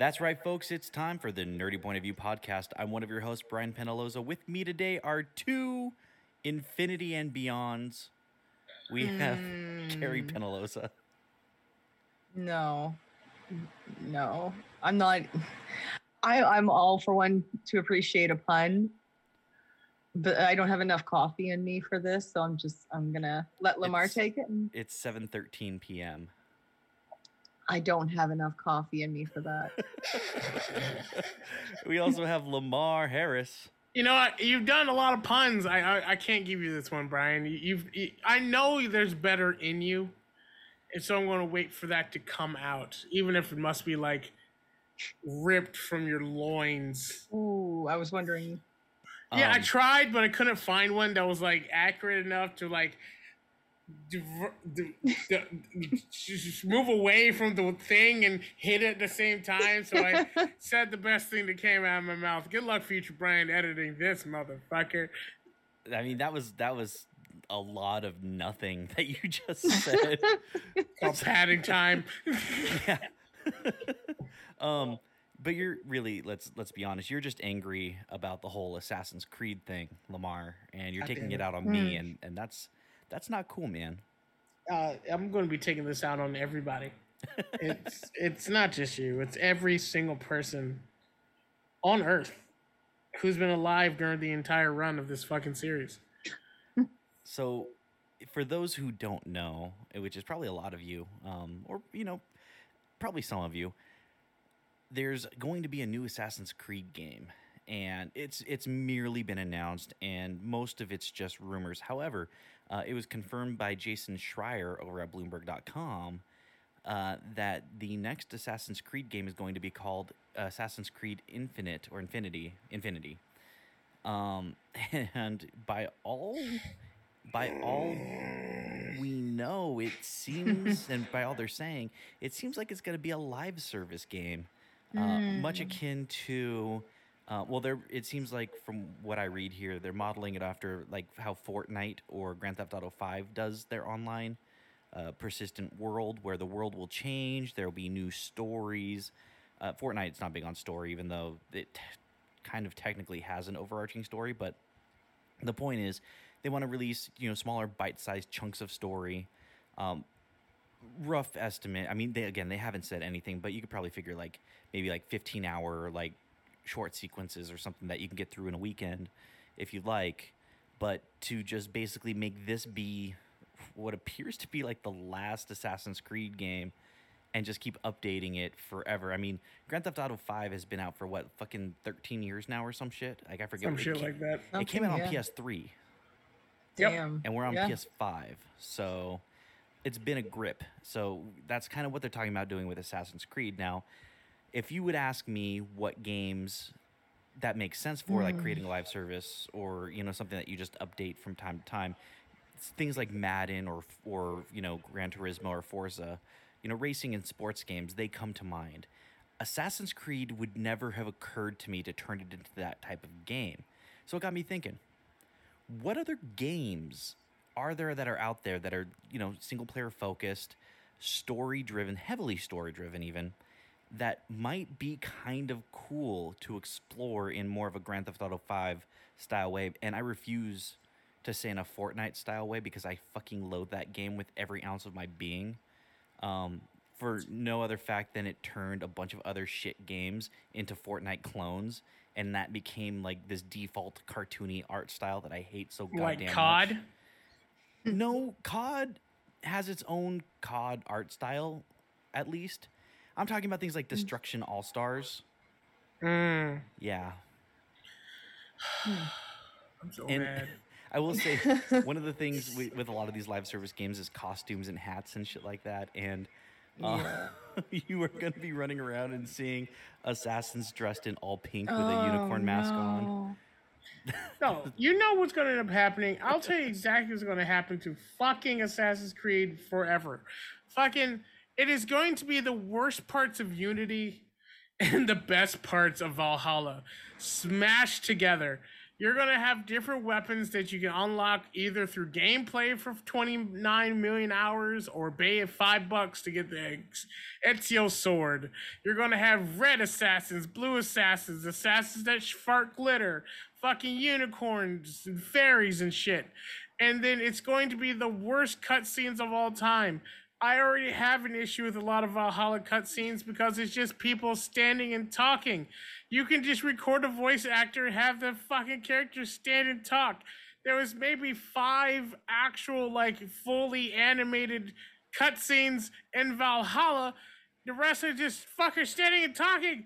That's right, folks. It's time for the Nerdy Point of View podcast. I'm one of your hosts, Brian Penaloza. With me today are two Infinity and Beyonds. We have hmm. Carrie Penaloza. No, no, I'm not. I I'm all for one to appreciate a pun, but I don't have enough coffee in me for this, so I'm just I'm gonna let Lamar It's- take it. And It's 7:13 p.m. I don't have enough coffee in me for that. we also have Lamar Harris. You know what? You've done a lot of puns. I I, I can't give you this one, Brian. You, you've you, I know there's better in you, and so I'm going to wait for that to come out, even if it must be like ripped from your loins. Ooh, I was wondering. yeah, I Um, tried, but I couldn't find one that was like accurate enough to like diver- d- d- just move away from the thing and hit it at the same time. So I said the best thing that came out of my mouth. Good luck, future Brian, editing this motherfucker. I mean, that was that was a lot of nothing that you just said. Called padding time. yeah. um, but you're really let's let's be honest. You're just angry about the whole Assassin's Creed thing, Lamar, and you're God taking damn it it. out on me, and and that's that's not cool, man. Uh, I'm going to be taking this out on everybody. It's it's not just you. It's every single person on Earth who's been alive during the entire run of this fucking series. So, for those who don't know, which is probably a lot of you, um, or you know, probably some of you, there's going to be a new Assassin's Creed game, and it's it's merely been announced, and most of it's just rumors. However, uh, it was confirmed by Jason Schreier over at Bloomberg.com uh, that the next Assassin's Creed game is going to be called Assassin's Creed Infinite or Infinity Infinity. Um, and by all by all we know, it seems, and by all they're saying, it seems like it's going to be a live service game, uh, much Mm. akin to. Uh, well, there. It seems like from what I read here, they're modeling it after like how Fortnite or Grand Theft Auto Five does their online uh, persistent world, where the world will change. There will be new stories. Uh, Fortnite's not big on story, even though it kind of technically has an overarching story. But the point is, they want to release you know smaller bite-sized chunks of story. Um, rough estimate. I mean, they again they haven't said anything, but you could probably figure like maybe like 15 hour like short sequences or something that you can get through in a weekend if you like. But to just basically make this be what appears to be like the last Assassin's Creed game and just keep updating it forever. I mean, Grand Theft Auto 5 has been out for what, fucking 13 years now or some shit? Like I forget. Some It shit ca- like that. It came out on yeah. PS3 Yep. Damn. and we're on Yeah. PS5. So it's been a grip. So that's kind of what they're talking about doing with Assassin's Creed. Now, if you would ask me what games that makes sense for, like Mm. creating a live service or you know something that you just update from time to time, things like Madden or or you know Gran Turismo or Forza, you know racing and sports games, they come to mind. Assassin's Creed would never have occurred to me to turn it into that type of game. So it got me thinking what other games are there that are out there that are you know single player focused story driven heavily story driven even that might be kind of cool to explore in more of a grand theft auto 5 style way and i refuse to say in a fortnite style way because i fucking loathe that game with every ounce of my being um, for no other fact than it turned a bunch of other shit games into Fortnite clones, and that became like this default cartoony art style that I hate so goddamn Like much. COD. No, COD has its own COD art style, at least. I'm talking about things like Destruction All Stars. Mm, Yeah, I'm so And- mad. I will say one of the things with, with a lot of these live service games is costumes and hats and shit like that. And uh, you are going to be running around and seeing assassins dressed in all pink with a unicorn Oh, mask on. no. No, you know what's going to end up happening. I'll tell you exactly what's going to happen to fucking Assassin's Creed forever. Fucking, it is going to be the worst parts of Unity and the best parts of Valhalla smashed together. you're gonna have different weapons that you can unlock either through gameplay for 29 million hours or pay five bucks to get the Ezio sword. You're gonna have red assassins, blue assassins, assassins that fart glitter, fucking unicorns and fairies and shit. And then it's going to be the worst cutscenes of all time. I already have an issue with a lot of Valhalla cutscenes because it's just people standing and talking. You can just record a voice actor have the fucking character stand and talk. There was maybe five actual, like, fully animated cutscenes in Valhalla. The rest are just fuckers standing and talking.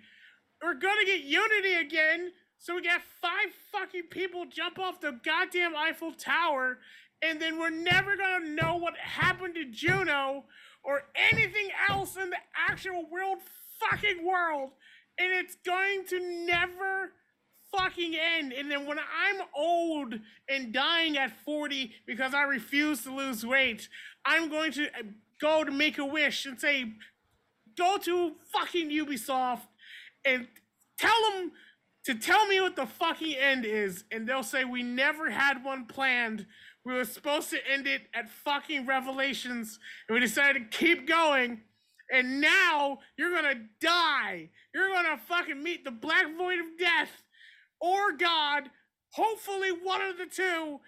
We're gonna get Unity again, so we got five fucking people jump off the goddamn Eiffel Tower and then we're never gonna know what happened to Juno or anything else in the actual world fucking world, and it's going to never fucking end. And then when I'm old and dying at 40 because I refuse to lose weight, I'm going to uh, go to make a wish and say, go to fucking Ubisoft and tell them to tell me what the fucking end is. And they'll say, we never had one planned. We were supposed to end it at fucking Revelations, and we decided to keep going. And now you're gonna die. You're gonna fucking meet the black void of death or God. Hopefully, one of the two.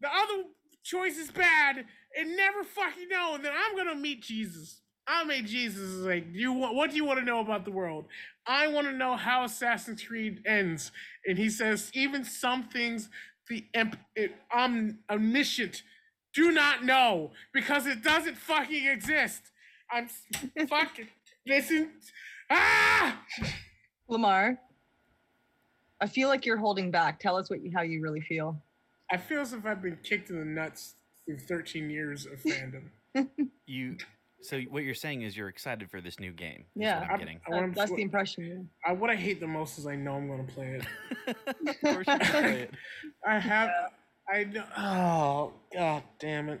The other choice is bad, and never fucking know. And then I'm gonna meet Jesus. I'll meet Jesus. Like, you what do you want to know about the world? I want to know how Assassin's Creed ends. And he says, even some things the um, omniscient do not know because it doesn't fucking exist. I'm fucking listen. Ah, Lamar, I feel like you're holding back. Tell us what you, how you really feel. I feel as if I've been kicked in the nuts through 13 years of fandom. you so what you're saying is you're excited for this new game. Yeah, I'm, getting. I, that, that's the impression. I, what I hate the most is I know I'm going to play it. of course you play it. I have. Yeah. I know. Oh god damn it.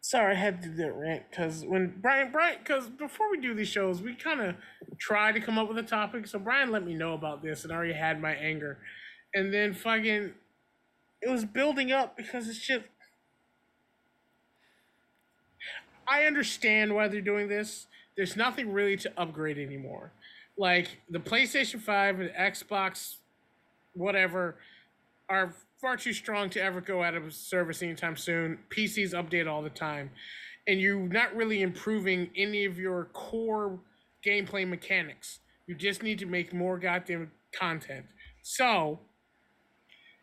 Sorry, I had to do that rant because when Brian, Brian, because before we do these shows, we kind of try to come up with a topic. So Brian let me know about this, and I already had my anger, and then fucking, it was building up because it's just I understand why they're doing this. There's nothing really to upgrade anymore. Like the PlayStation 5 and Xbox, whatever, are far too strong to ever go out of service anytime soon. PCs update all the time. And you're not really improving any of your core gameplay mechanics. You just need to make more goddamn content. So,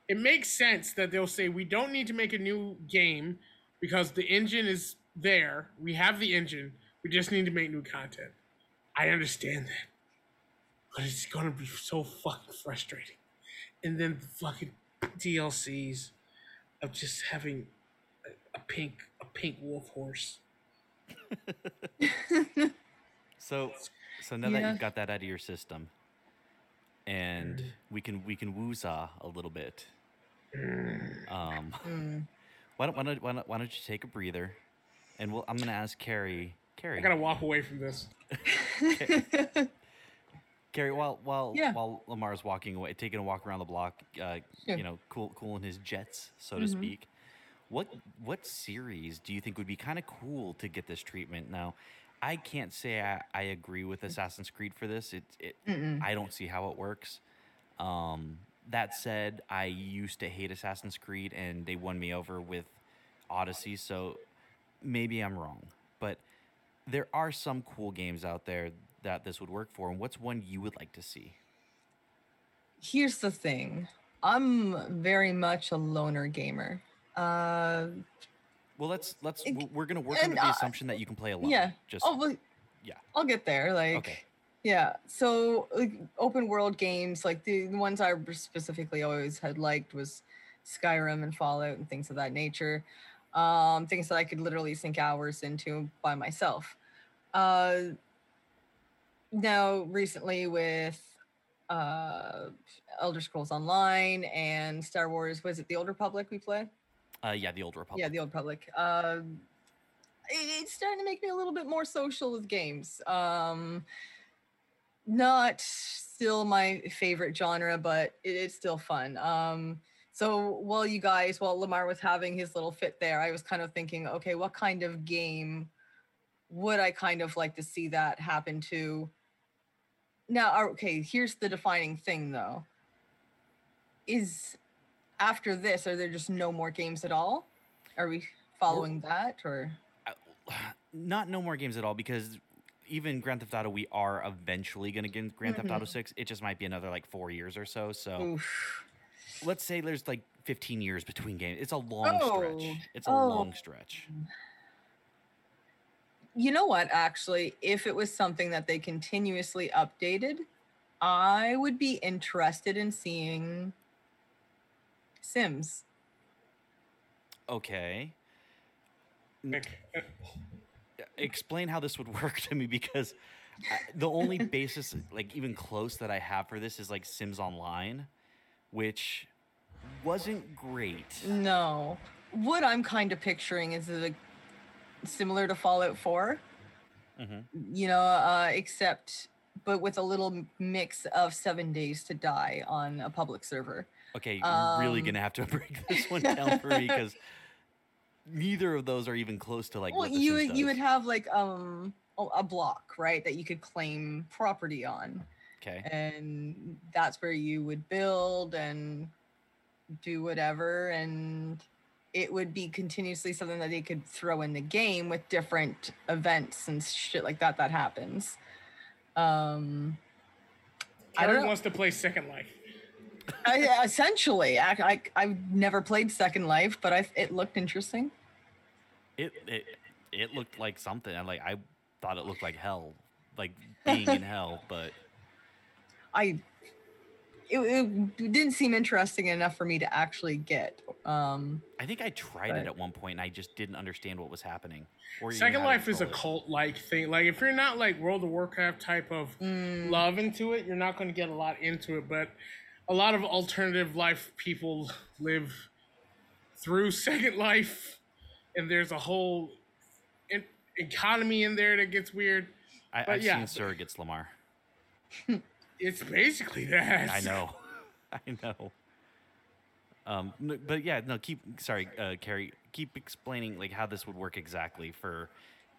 it makes sense that they'll say we don't need to make a new game because the engine is there. We have the engine. We just need to make new content. I understand that. But it's gonna be so fucking frustrating. And then the fucking DLCs of just having a, a pink a pink wolf horse. so so now yeah. that you've got that out of your system and mm. we can we can woozah a little bit. Mm. Um mm. why don't why don't why don't, why don't you take a breather? And we'll, I'm gonna ask Carrie. Carrie, I gotta walk away from this. Carrie, while while yeah. while Lamar's walking away, taking a walk around the block, uh, yeah. you know, cool cooling his jets, so mm-hmm. to speak. What what series do you think would be kind of cool to get this treatment? Now, I can't say I, I agree with Assassin's Creed for this. It, it I don't see how it works. Um, that said, I used to hate Assassin's Creed, and they won me over with Odyssey. So maybe I'm wrong, but there are some cool games out there that this would work for. And what's one you would like to see? Here's the thing I'm very much a loner gamer. Uh, well, let's let's we're gonna work under the uh, assumption that you can play alone. Yeah. Just oh, well, yeah. I'll get there. Like. Okay. Yeah. So like, open world games, like the, the ones I specifically always had liked was Skyrim and Fallout and things of that nature um, things that I could literally sink hours into by myself. Uh, now, recently with uh, Elder Scrolls Online and Star Wars, was it the Old Republic we play? Uh, yeah, the Old Republic. Yeah, the Old Republic. Uh, it's starting to make me a little bit more social with games. Um, not still my favorite genre, but it, it's still fun. Um, so while you guys, while Lamar was having his little fit there, I was kind of thinking, okay, what kind of game would I kind of like to see that happen to? Now, okay, here's the defining thing though. Is after this, are there just no more games at all? Are we following that or? not no more games at all because even Grand Theft Auto, we are eventually going to get Grand Theft Auto Mhm. 6. It just might be another like four years or so. So Oof. Let's say there's like 15 years between games. It's a long Oh, stretch. It's a oh. long stretch. You know what? Actually, if it was something that they continuously updated, I would be interested in seeing Sims. Okay. Like, uh, Explain how this would work to me because the only basis, like even close, that I have for this is like Sims Online, which wasn't great. No. What I'm kind of picturing is a, similar to Fallout 4, hmm you know, uh, except but with a little mix of seven days to die on a public server. Okay, you're really Um, gonna have to break this one down for me because neither of those are even close to like well, you would you would have like um a a block, right, that you could claim property on. Okay. and that's where you would build and do whatever and it would be continuously something that they could throw in the game with different events and shit like that that happens um I don't Karen know. wants to play Second Life. I, essentially I, I i've never played second life but i it looked interesting It it it looked like something. I like I thought it looked like hell, like being in hell. But i it, it didn't seem interesting enough for me to actually get um I think I tried Right. it at one point and I just didn't understand what was happening. Or Second Life is a cult like thing. Like if you're not like World of Warcraft type of mm, love into it, you're not going to get a lot into it. But a lot of alternative life people live through Second Life, and there's a whole in- economy in there that gets weird. I, but I've yeah. seen surrogates, Lamar. It's basically that. I know, I know. Um, but yeah, no. Keep sorry, uh, Carrie. Keep explaining like how this would work exactly for,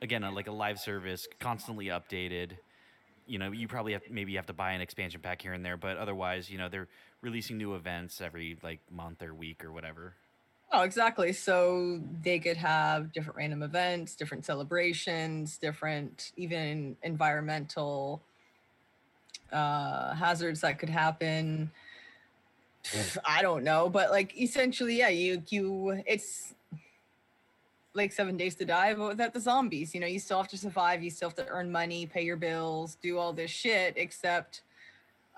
again, like a live service, constantly updated. You know, you probably have maybe you have to buy an expansion pack here and there, but otherwise, you know, they're releasing new events every like month or week or whatever. Oh, exactly. So they could have different random events, different celebrations, different even environmental uh, hazards that could happen. I don't know, but like essentially, yeah, you you it's like seven days to die, but without the zombies, you know, you still have to survive, you still have to earn money, pay your bills, do all this shit, except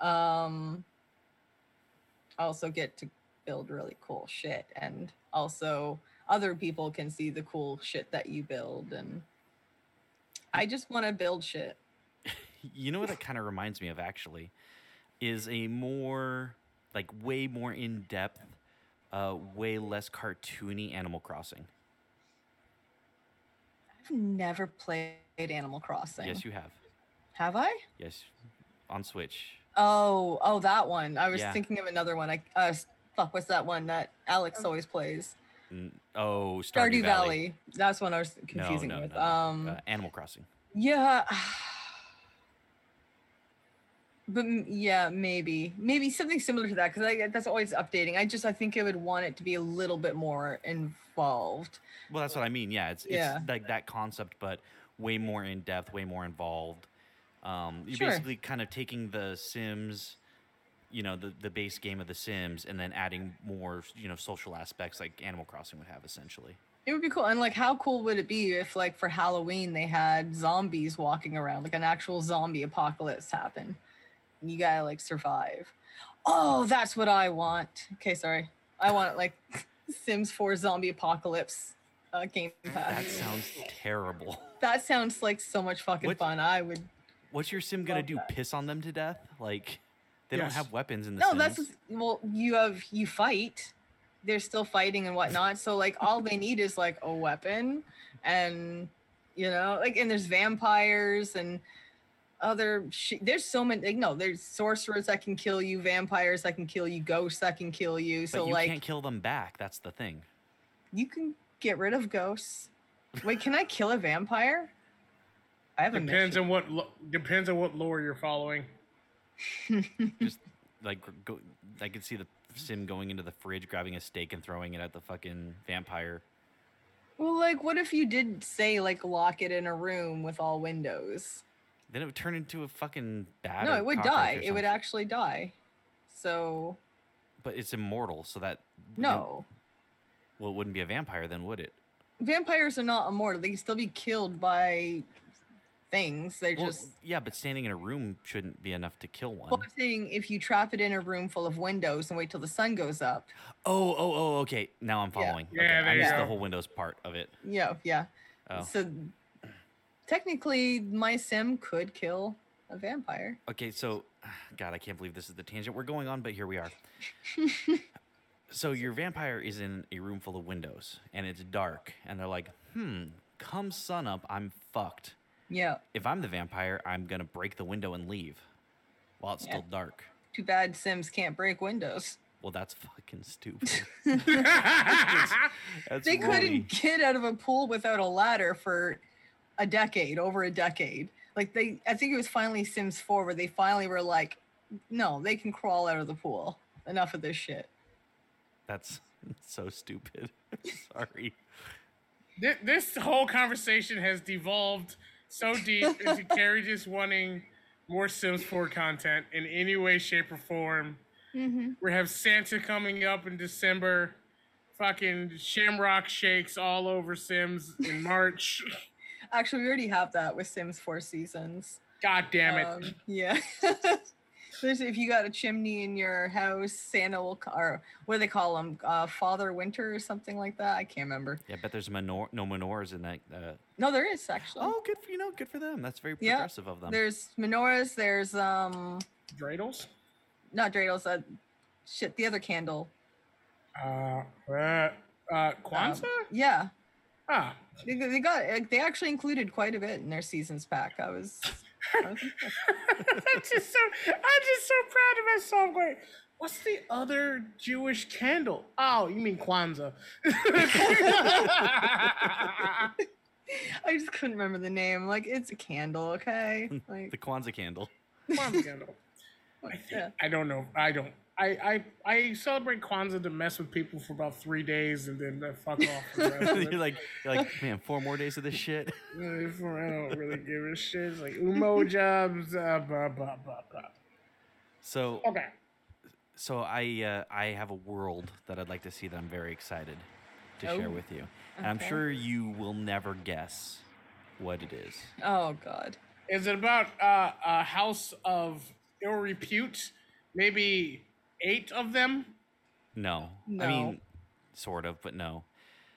um also get to build really cool shit and also other people can see the cool shit that you build and I just want to build shit. You know what that kind of reminds me of actually is a more like way more in depth, uh, way less cartoony Animal Crossing. I've never played Animal Crossing. Yes, you have. have I? Yes, on Switch. Oh, oh, that one. I was Yeah. thinking of another one. I uh, fuck, what's that one that Alex always plays? Oh, Stardew, Stardew Valley. That's one I was confusing no, with. no, no. Um, Uh, Animal Crossing. Yeah. But yeah, maybe, maybe something similar to that because that's always updating. I just I think I would want it to be a little bit more involved. Well, that's what I mean. Yeah, it's Yeah. it's like that concept, but way more in depth, way more involved. Um, you're Sure. basically kind of taking the Sims, you know, the the base game of the Sims, and then adding more, you know, social aspects like Animal Crossing would have essentially. It would be cool. And like, how cool would it be if like for Halloween they had zombies walking around, like an actual zombie apocalypse happen, and you gotta like survive. Oh, that's what I want. Okay, sorry. I want like Sims 4 zombie apocalypse uh, game pass. That sounds terrible. That sounds like so much fucking What- fun. I would What's your sim gonna do? that. Piss on them to death? Like they don't have weapons in the no Sims. that's well you have you fight they're still fighting and whatnot so like all they need is like a weapon and you know like and there's vampires and other sh- there's so many like, no there's sorcerers that can kill you vampires that can kill you ghosts that can kill you But so you like can't kill them back. That's the thing. you can get rid of ghosts wait can i kill a vampire i have a Depends mission. on what lo- depends on what lore you're following. Just like go, I could see the sim going into the fridge, grabbing a steak and throwing it at the fucking vampire. well like what if you did say like lock it in a room with all windows Then it would turn into a fucking bat. no it would die it would actually die so But it's immortal, so that no Well, it wouldn't be a vampire then, would it? vampires are not immortal they can still be killed by things they Well, just yeah, but standing in a room shouldn't be enough to kill one. Well, I'm saying if you trap it in a room full of windows and wait till the sun goes up. Oh, oh, oh, okay. Now I'm following. Yeah, okay, there I you missed the go. whole Windows part of it. Yeah, yeah. Oh. So technically, my sim could kill a vampire. Okay, so God, I can't believe this is the tangent we're going on, but here we are. so your vampire is in a room full of windows and it's dark, and they're like, hmm, come sun up, I'm fucked. Yeah. If I'm the vampire, I'm gonna break the window and leave while it's Yeah. still dark. Too bad Sims can't break windows. Well, that's fucking stupid. That's That's They really- couldn't get out of a pool without a ladder for a decade, over a decade. Like they, I think it was finally Sims 4 where they finally were like, no, they can crawl out of the pool. Enough of this shit. That's so stupid. Sorry. Thi- this whole conversation has devolved so deep into Carrie just wanting more Sims 4 content in any way, shape, or form. Mm-hmm. We have Santa coming up in December. Fucking Shamrock shakes all over Sims in March. Actually, we already have that with Sims 4 seasons. God damn it. Um, yeah. There's if you got a chimney in your house, Santa will, c- or what do they call them? Uh, Father Winter or something like that. I can't remember. Yeah, but there's menor- no menorahs in that. Uh... No, there is actually. Oh, good for you know, good for them. That's very Yeah, progressive of them. There's menorahs. There's um, Dreidels? not dreidels. Uh, shit, the other candle. Uh, uh, uh, Kwanzaa? Yeah, ah. they, they got. like, They actually included quite a bit in their seasons pack. I was, I was I'm just so I'm just so proud of myself. Wait, what's the other Jewish candle? Oh, you mean Kwanzaa? I just couldn't remember the name. Like it's a candle, okay? Like the Kwanzaa candle. Kwanzaa candle. I, think, Yeah. I don't know. I don't. I, I I celebrate Kwanzaa to mess with people for about three days and then uh, fuck off. the rest of it. you're like, you're like, man, four more days of this shit. I don't really give a shit. It's like umo jobs. Uh, blah blah blah blah. So, Okay. so I, uh, I have a world that I'd like to see that I'm very excited to share Oh, with you, and I'm sure you will never guess what it is. oh god. Is it about uh, a house of ill repute? Maybe eight of them? No, I mean, sort of, but no.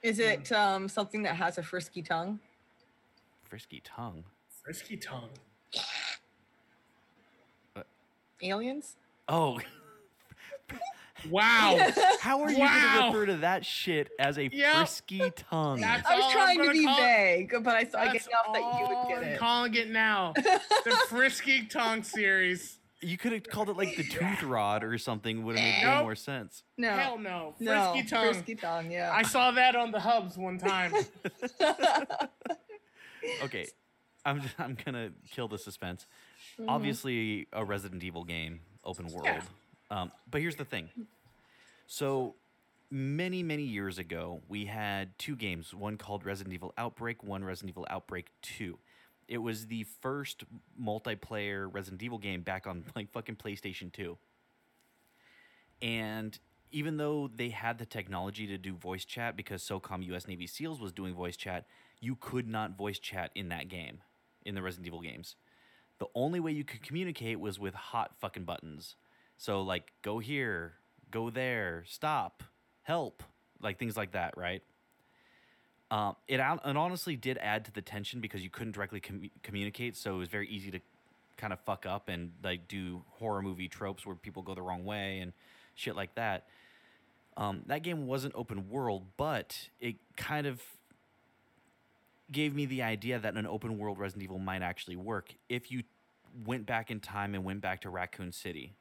Is it um something that has a frisky tongue? Frisky tongue. Frisky tongue. Aliens? Oh, Wow. how are you Wow. gonna refer to that shit as a Yep. frisky tongue? That's I was trying to be call- vague, but I thought I get enough that you would get I'm it. calling it now. the Frisky Tongue series. You could have called it like the tooth rod or something. Would have made way Nope. more sense. no. Hell no. no. Frisky Tongue. Frisky tongue, yeah. I saw that on the hubs one time. Okay, I'm I'm gonna kill the suspense. Mhm. Obviously, a Resident Evil game, open world. Yeah. Um, but here's the thing. So many many years ago, we had two games. One called Resident Evil Outbreak. One Resident Evil Outbreak Two. It was the first multiplayer Resident Evil game back on like fucking PlayStation Two. And even though they had the technology to do voice chat because SOCOM US Navy SEALs was doing voice chat, you could not voice chat in that game, in the Resident Evil games. The only way you could communicate was with hot fucking buttons. So, like, go here, go there, stop, help, like things like that, right? Um, it, it honestly did add to the tension because you couldn't directly commu- communicate, so it was very easy to kind of fuck up and like do horror movie tropes where people go the wrong way and shit like that. Um, that game wasn't open world, but it kind of gave me the idea that an open world Resident Evil might actually work if you went back in time and went back to Raccoon City,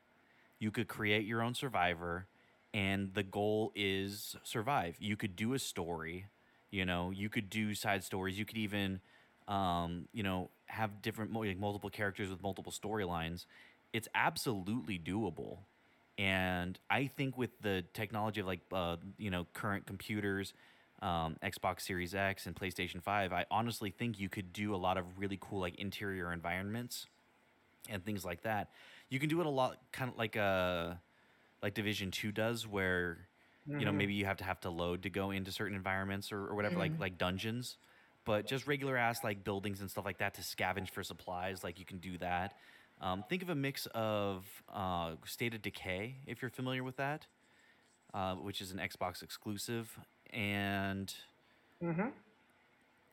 you could create your own survivor, and the goal is survive. You could do a story, you know, you could do side stories. You could even, um, you know, have different like multiple characters with multiple storylines. It's absolutely doable. And I think with the technology of like uh, you know current computers, um, Xbox Series X and PlayStation Five, I honestly think you could do a lot of really cool like interior environments and things like that. You can do it a lot, kind of like uh like Division Two does, where you know Mhm. maybe you have to have to load to go into certain environments or, or whatever, like Mhm. like dungeons. But just regular ass like buildings and stuff like that to scavenge for supplies, like you can do that. Um, think of a mix of uh, State of Decay, if you're familiar with that, uh, which is an Xbox exclusive, and Mhm.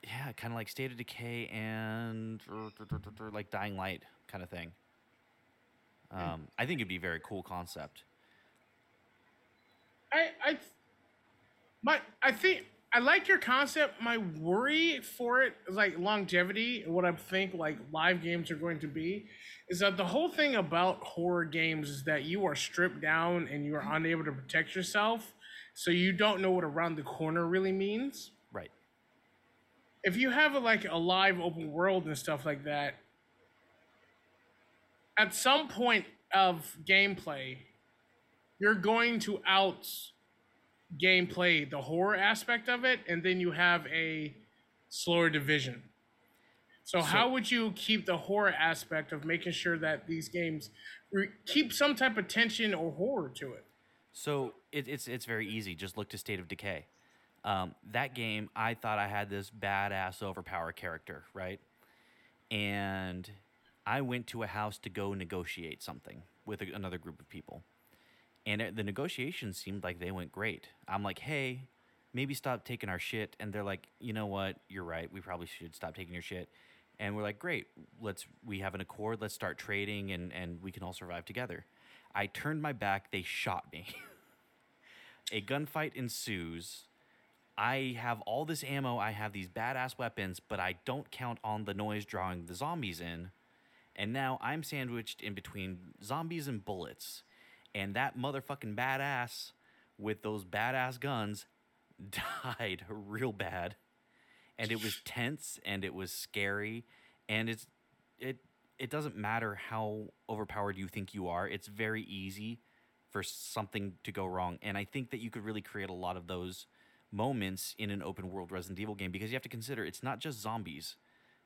yeah, kind of like State of Decay and like Dying Light kind of thing. Um, I think it'd be a very cool concept. I I my I think I like your concept. My worry for it is like longevity and what I think like live games are going to be is that the whole thing about horror games is that you are stripped down and you are unable to protect yourself. So you don't know what around the corner really means. Right. If you have a, like a live open world and stuff like that, at some point of gameplay, you're going to out gameplay the horror aspect of it, and then you have a slower division. So, So- how would you keep the horror aspect of making sure that these games re- keep some type of tension or horror to it? So it, it's it's very easy. Just look to State of Decay. Um, that game, I thought I had this badass overpower character, right? And I went to a house to go negotiate something with a, another group of people, and it, the negotiations seemed like they went great. I'm like, hey, maybe stop taking our shit, and they're like, you know what? You're right. We probably should stop taking your shit. And we're like, great. Let's we have an accord. Let's start trading, and and we can all survive together. I turned my back. They shot me. a gunfight ensues. I have all this ammo. I have these badass weapons, but I don't count on the noise drawing the zombies in. And now I'm sandwiched in between zombies and bullets. And that motherfucking badass with those badass guns died real bad. And it was tense and it was scary. And it's it it doesn't matter how overpowered you think you are. It's very easy for something to go wrong. And I think that you could really create a lot of those moments in an open world Resident Evil game because you have to consider it's not just zombies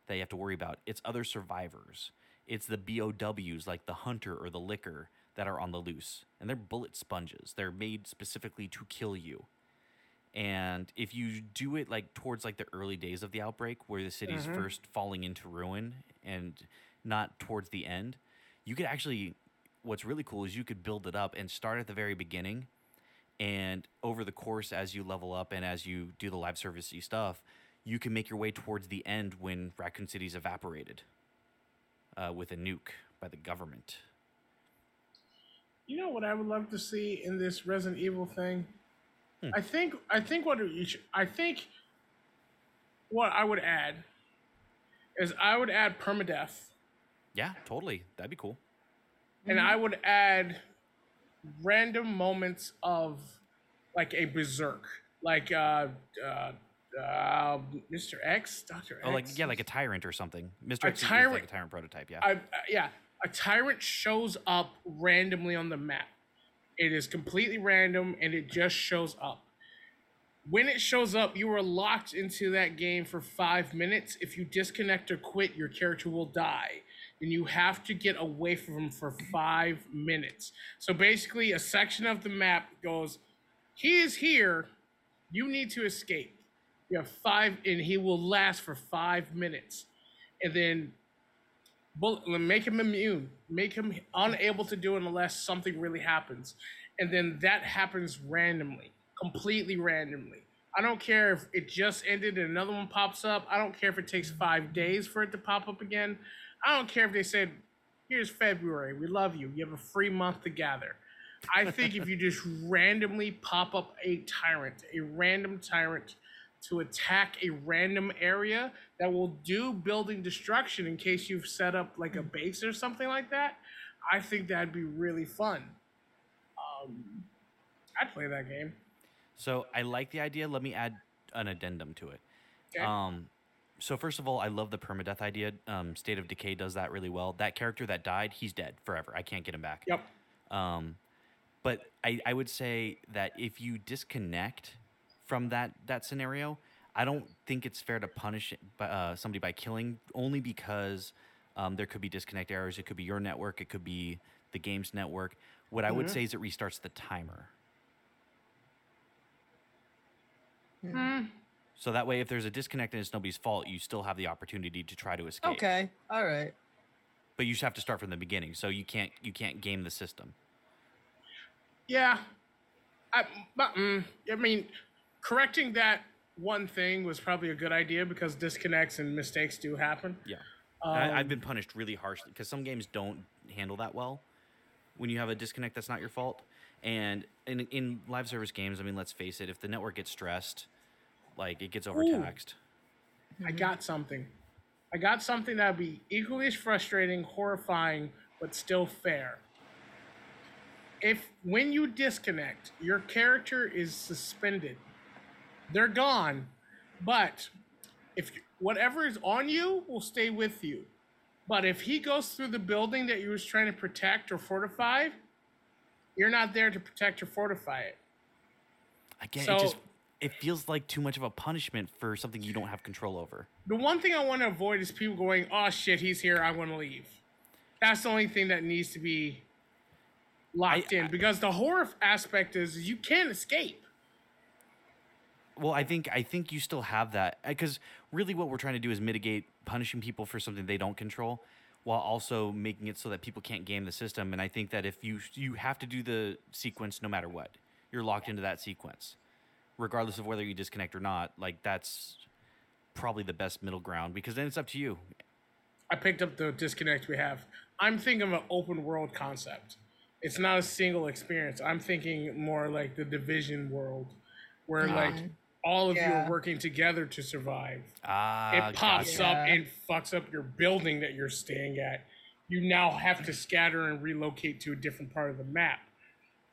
that you have to worry about, it's other survivors. It's the BOWs like the hunter or the licker that are on the loose. And they're bullet sponges. They're made specifically to kill you. And if you do it like towards like the early days of the outbreak where the city's Mhm. first falling into ruin and not towards the end, you could actually what's really cool is you could build it up and start at the very beginning and over the course as you level up and as you do the live servicey stuff you can make your way towards the end when raccoon city's evaporated uh, with a nuke by the government You know what I would love to see in this Resident Evil thing? Hmm. I think I think what you should, I think what I would add is I would add permadeath. Yeah totally. That'd be cool. And I would add random moments of like a berserk, like uh, uh, uh, Mr. X, Doctor X. oh like yeah like a tyrant or something. Mr A X is like tyrant- a tyrant prototype yeah. I, uh, yeah, a tyrant shows up randomly on the map. It is completely random and it just shows up. When it shows up, you are locked into that game for five minutes. If you disconnect or quit, your character will die. And you have to get away from him for five minutes. So basically, a section of the map goes, He is here. You need to escape. You have five, and he will last for five minutes. And then bull- make him immune, make him unable to do it unless something really happens, and then that happens randomly, completely randomly. I don't care if it just ended and another one pops up. I don't care if it takes five days for it to pop up again. I don't care if they said, "Here's February. We love you. You have a free month to gather." I think if you just randomly pop up a tyrant, a random tyrant to attack a random area that will do building destruction in case you've set up like a base or something like that. I think that'd be really fun. Um, I'd play that game. So I like the idea. Let me add an addendum to it. Okay. Um, so first of all, I love the permadeath idea. Um, State of Decay does that really well. That character that died, he's dead forever. I can't get him back. Yep. Um, but I, I would say that if you disconnect from that that scenario, I don't think it's fair to punish uh, somebody by killing only because um, there could be disconnect errors. It could be your network. It could be the game's network. What I would Mhm. say is it restarts the timer. Hmm. So that way, if there's a disconnect and it's nobody's fault, you still have the opportunity to try to escape. Okay. All right. But you just have to start from the beginning, so you can't you can't game the system. Yeah. I, but, mm, I mean, correcting that one thing was probably a good idea because disconnects and mistakes do happen. Yeah. Um, I, I've been punished really harshly because some games don't handle that well. When you have a disconnect, that's not your fault. And in in live service games, I mean, let's face it, if the network gets stressed, like it gets overtaxed. I got something. I got something that would be equally as frustrating, horrifying, but still fair. If when you disconnect, your character is suspended, they're gone, but if whatever is on you will stay with you. But if he goes through the building that you was trying to protect or fortify, you're not there to protect or fortify it. Again, So- it just it feels like too much of a punishment for something you don't have control over. The one thing I want to avoid is people going, "Oh shit, he's here. I want to leave." That's the only thing that needs to be locked I- in I- because the horror aspect is you can't escape. Well, I think I think you still have that uh, because really what we're trying to do is mitigate punishing people for something they don't control, while also making it so that people can't game the system. And I think that if you you have to do the sequence no matter what, you're locked into that sequence, regardless of whether you disconnect or not. Like that's probably the best middle ground because then it's up to you. I picked up the disconnect we have. I'm thinking of an open world concept. It's not a single experience. I'm thinking more like the division world, where ah. like all of you are working together to survive. Ah, it pops gotcha. up and fucks up your building that you're staying at. You now have to scatter and relocate to a different part of the map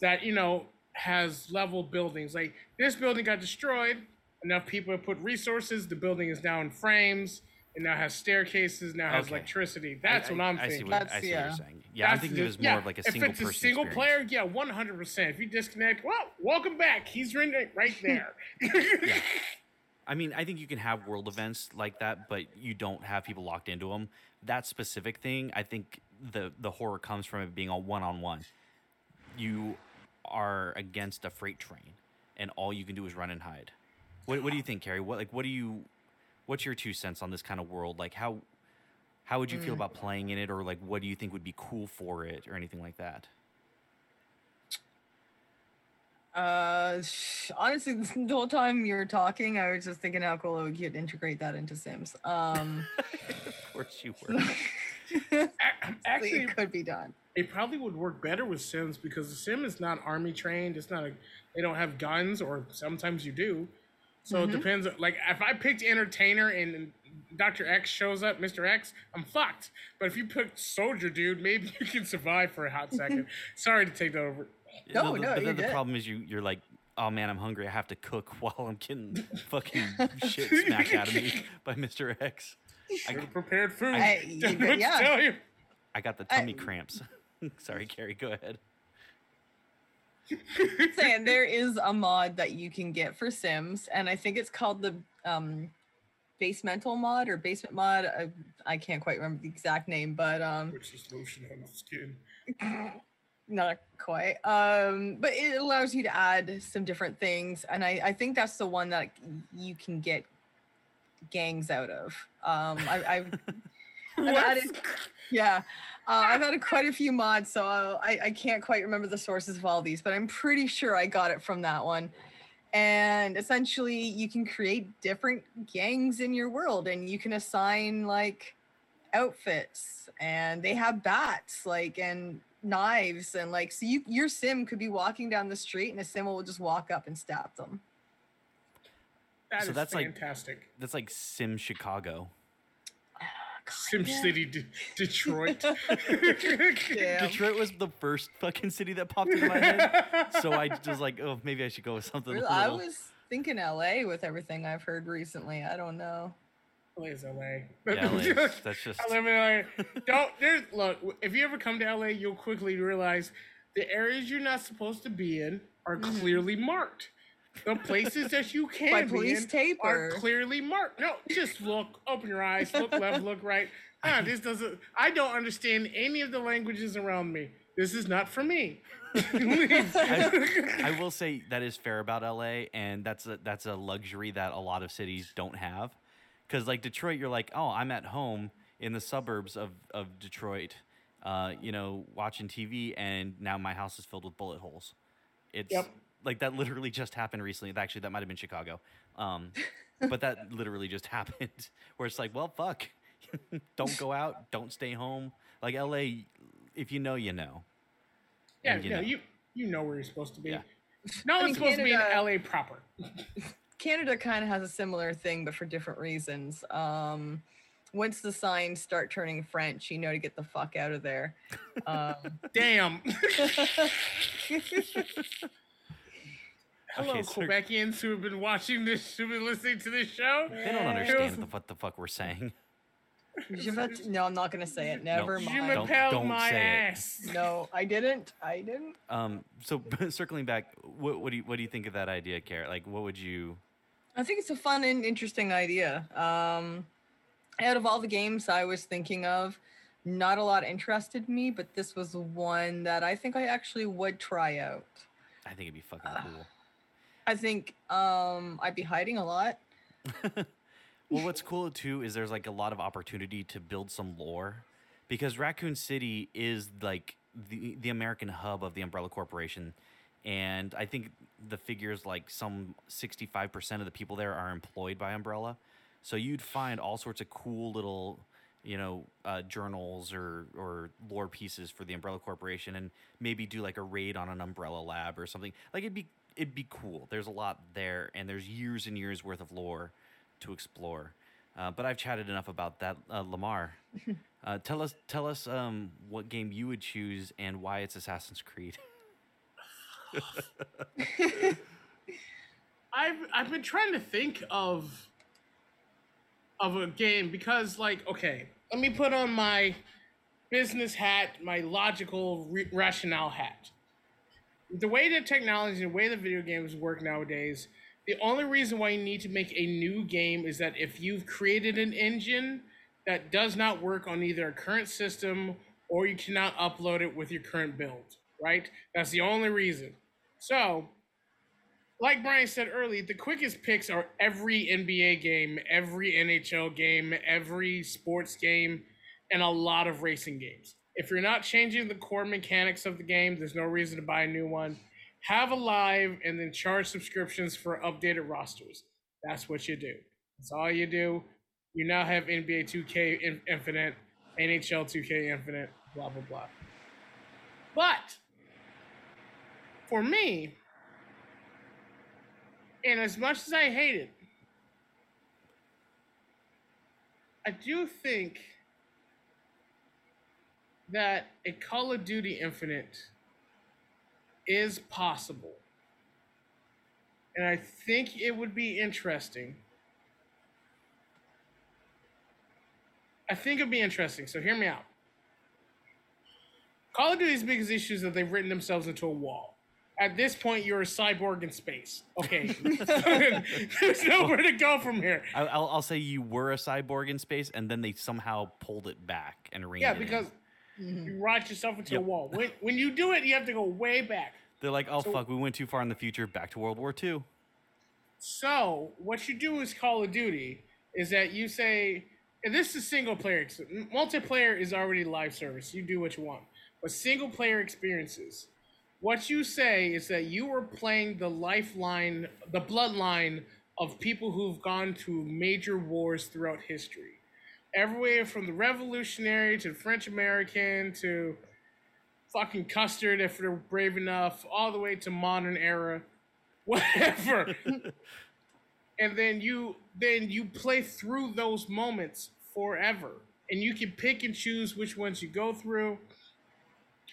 that, you know, has level buildings. Like this building got destroyed, enough people have put resources, the building is now in frames, it now has staircases, now has Okay. electricity. That's I, what I'm I, I see thinking. what, That's- I see yeah. what you're saying. Yeah, I'm thinking the- it was more yeah, of like a if single it's a person single experience. player, yeah, 100%. If you disconnect, well, welcome back. He's right right there. I mean, I think you can have world events like that, but you don't have people locked into them. That specific thing, I think the the horror comes from it being a one on one. You are against a freight train, and all you can do is run and hide. What What do you think, Carrie? What like what do you? What's your two cents on this kind of world? Like how how would you feel Mm. about playing in it, or like what do you think would be cool for it, or anything like that? Uh, honestly, the whole time you were talking, I was just thinking how cool it would be to integrate that into Sims. Um, of course you were. Actually, Actually, it could be done. it probably would work better with Sims because the Sim is not army trained. It's not a, they don't have guns, or sometimes you do. So it Mhm. depends. Like if I picked entertainer and Dr. X shows up, Mr. X, I'm fucked. But if you pick soldier dude, maybe you can survive for a hot second. Sorry to take that over. No, the, no, but then the good. problem is you you're like, oh man, I'm hungry. I have to cook while I'm getting fucking shit smacked out of me by Mr. X. I, Should have prepared food. I- Don't you- know what to yeah. tell you. I got the I- tummy cramps. Sorry, Carrie, go ahead. saying there is a mod that you can get for Sims, and I think it's called the um, basemental mod or basement mod. I, I can't quite remember the exact name, but um, Which is lotion on the skin. not quite. Um, but it allows you to add some different things, and I, I think that's the one that you can get gangs out of. Um, I, What? added, yeah, uh, I've added quite a few mods, so I, I can't quite remember the sources of all these, but I'm pretty sure I got it from that one. And essentially, you can create different gangs in your world, and you can assign like outfits, and they have bats, like and knives, and like so. You your sim could be walking down the street, and a sim will just walk up and stab them. That is So that's like- fantastic. That's like Sim Chicago. Sim Kinda. City, D- Detroit. Detroit was the first fucking city that popped into my head. So I was like, oh, maybe I should go with something. a Really, I was thinking LA with everything I've heard recently. I don't know. LA is LA. Yeah, LA, that's just. I live in LA. Don't there's look. If you ever come to LA, you'll quickly realize the areas you're not supposed to be in are Mhm. clearly marked. The places that you can By be police in tape are or clearly marked. No, just look. Open your eyes. Look left. Look right. Ah, this doesn't. I don't understand any of the languages around me. This is not for me. Leave. I will say that is fair about LA, and that's a that's a luxury that a lot of cities don't have. Because like Detroit, you're like, oh, I'm at home in the suburbs of of Detroit, uh, you know, watching TV, and now my house is filled with bullet holes. It's Yep. Like that literally just happened recently. Actually, that might have been Chicago, um, but that literally just happened. Where it's like, well, fuck, don't go out, don't stay home. Like LA, if you know, you know. yeah, you yeah, know. you you know where you're supposed to be. Yeah. No I one's mean, supposed to be in LA proper. Canada kind of has a similar thing, but for different reasons. Um, once the signs start turning French, you know to get the fuck out of there. Um, Damn. Hello, Okay, so- Quebecians who have been watching this, who've been listening to this show. They don't understand the, what the fuck we're saying. Je vais- no, I'm not gonna say it. Never Je mind. Don't- m'appelle don't my say it. ass. No, I didn't. I didn't. Um, so circling back, what, what do you what do you think of that idea, Carrot? Like, what would you? I think it's a fun and interesting idea. Um, out of all the games I was thinking of, not a lot interested me, but this was one that I think I actually would try out. I think it'd be fucking Uh, cool. I think um, I'd be hiding a lot. Well, what's cool too is there's like a lot of opportunity to build some lore, because Raccoon City is like the the American hub of the Umbrella Corporation, and I think the figures like some 65% of the people there are employed by Umbrella, so you'd find all sorts of cool little you know uh, journals or or lore pieces for the Umbrella Corporation, and maybe do like a raid on an Umbrella lab or something. Like it'd be it'd be cool. There's a lot there, and there's years and years worth of lore to explore. Uh, but I've chatted enough about that. Uh, Lamar, uh, tell us tell us um, what game you would choose and why it's Assassin's Creed. I've I've been trying to think of of a game because like okay, let me put on my business hat, my logical re- rationale hat. The way that technology, the way the video games work nowadays, the only reason why you need to make a new game is that if you've created an engine that does not work on either a current system or you cannot upload it with your current build, right? That's the only reason. So, like Brian said earlier, the quickest picks are every NBA game, every NHL game, every sports game, and a lot of racing games. If you're not changing the core mechanics of the game, there's no reason to buy a new one. Have a live and then charge subscriptions for updated rosters. That's what you do. That's all you do. You now have NBA 2K Infinite, NHL 2K Infinite, blah, blah, blah. But for me, and as much as I hate it, I do think that a Call of Duty Infinite is possible. And I think it would be interesting. I think it'd be interesting. So hear me out. Call of Duty's biggest issue is that they've written themselves into a wall. At this point, you're a cyborg in space. Okay. There's nowhere to go from here. I, I'll, I'll say you were a cyborg in space, and then they somehow pulled it back and reined Yeah, it in. because Mhm. you rot yourself into Yep. a wall. When, when you do it, you have to go way back. they're like, oh So- fuck, we went too far in the future, back to World War II. So what you do is Call of Duty is that you say, and this is single player. Multiplayer is already live service. You do what you want. But single player experiences, what you say is that you are playing the lifeline, the bloodline of people who've gone to major wars throughout history. Everywhere from the Revolutionary to the French American to fucking Custard if they're brave enough, all the way to modern era, whatever. and then you then you play through those moments forever, and you can pick and choose which ones you go through.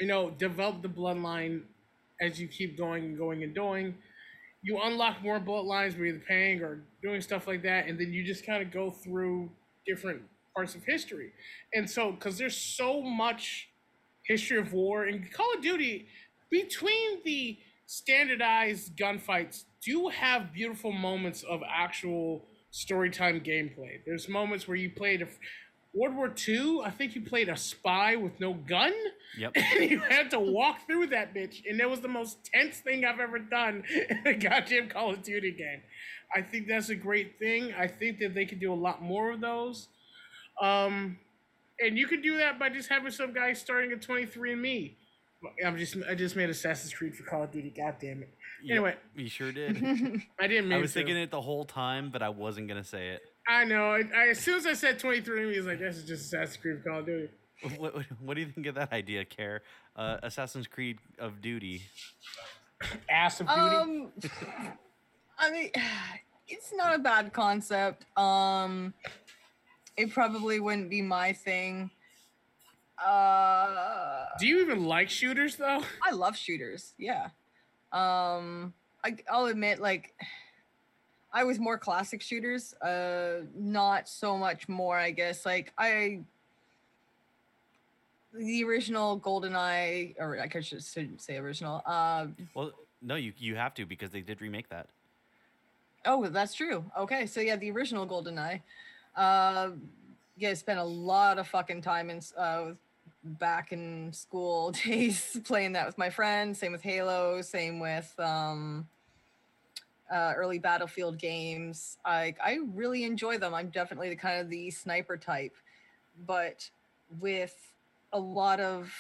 You know, develop the bloodline as you keep going and going and doing. You unlock more bloodlines by either paying or doing stuff like that, and then you just kind of go through different parts of history. And so, because there's so much history of war in Call of Duty, between the standardized gunfights, do have beautiful moments of actual storytime gameplay. There's moments where you played a World War II, I think you played a spy with no gun. Yep. And you had to walk through that bitch. And it was the most tense thing I've ever done in a goddamn Call of Duty game. I think that's a great thing. I think that they could do a lot more of those. Um, and you could do that by just having some guy starting at 23andMe. I'm just I just made Assassin's Creed for Call of Duty. God damn it. Yep, Anyway, you sure did. I didn't mean I was to. thinking it the whole time, but I wasn't gonna say it. I know. I, I, as soon as I said 23andMe, I was like, this is just Assassin's Creed for Call of Duty. What, what, what do you think of that idea, Care? Uh, Assassin's Creed of Duty. Ass of duty. Um, I mean, it's not a bad concept. Um, it probably wouldn't be my thing. Uh, Do you even like shooters though? I love shooters. Yeah. Um, I, I'll admit, like, I was more classic shooters. Uh, not so much more, I guess. Like, I the original GoldenEye, or I guess shouldn't say original. Uh, Well, no, you you have to because they did remake that. Oh, that's true. Okay, so yeah, the original GoldenEye. Uh, yeah, spent a lot of fucking time in uh, back in school days playing that with my friends. Same with Halo. Same with um, uh, early Battlefield games. I I really enjoy them. I'm definitely the kind of the sniper type, but with a lot of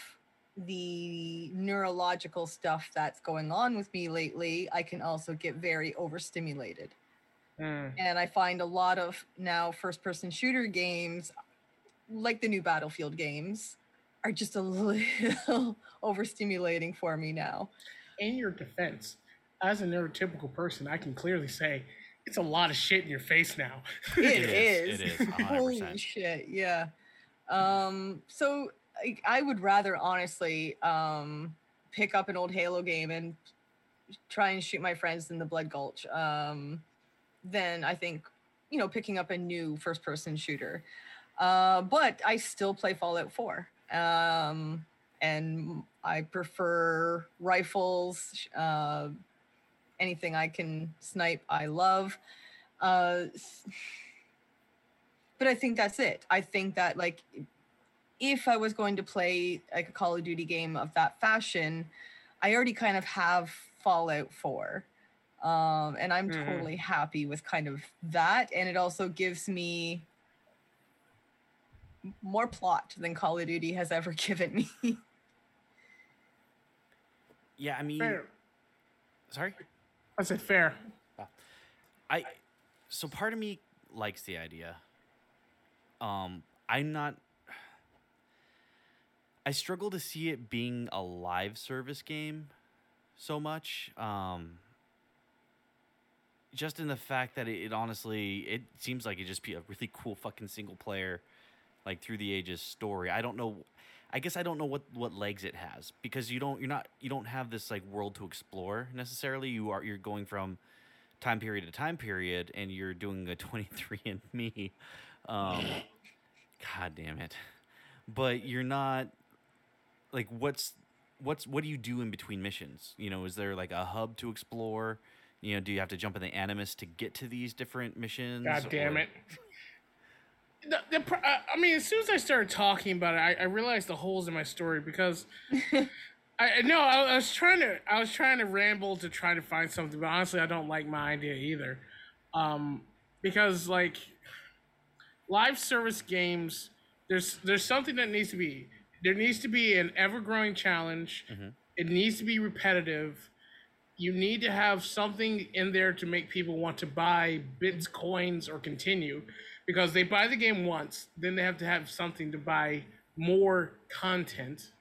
the neurological stuff that's going on with me lately, I can also get very overstimulated. Mm. And I find a lot of now first person shooter games, like the new Battlefield games, are just a little overstimulating for me now. In your defense, as a neurotypical person, I can clearly say it's a lot of shit in your face now. It It is. is, it is, a hundred Holy shit. Yeah. Um, so I, I would rather honestly um, pick up an old Halo game and try and shoot my friends in the Blood Gulch um, than I think, you know, picking up a new first person shooter. Uh, but I still play Fallout 4. Um, and I prefer rifles. Uh, anything I can snipe, I love. Uh, but I think that's it. I think that like if I was going to play like a Call of Duty game of that fashion, I already kind of have Fallout 4. Um, and I'm Mhm. totally happy with kind of that. And it also gives me more plot than Call of Duty has ever given me. Yeah, I mean, fair. sorry. I said fair. I so part of me likes the idea. Um, I'm not. I struggle to see it being a live service game so much. Um, just in the fact that it, it honestly, it seems like it just be a really cool fucking single player, like through the ages story. I don't know. I guess I don't know what what legs it has because you don't you're not you don't have this like world to explore necessarily. You are you're going from time period to time period and you're doing a 23 and me um god damn it but you're not like what's what's what do you do in between missions you know is there like a hub to explore you know do you have to jump in the animus to get to these different missions God damn or- it. The, the, uh, I mean, as soon as I started talking about it, I, I realized the holes in my story because I no, I, I was trying to I was trying to ramble to try to find something, but honestly, I don't like my idea either, um, because like live service games, there's there's something that needs to be there needs to be an ever growing challenge. Mhm. It needs to be repetitive. You need to have something in there to make people want to buy bits, coins, or continue, because they buy the game once, then they have to have something to buy more content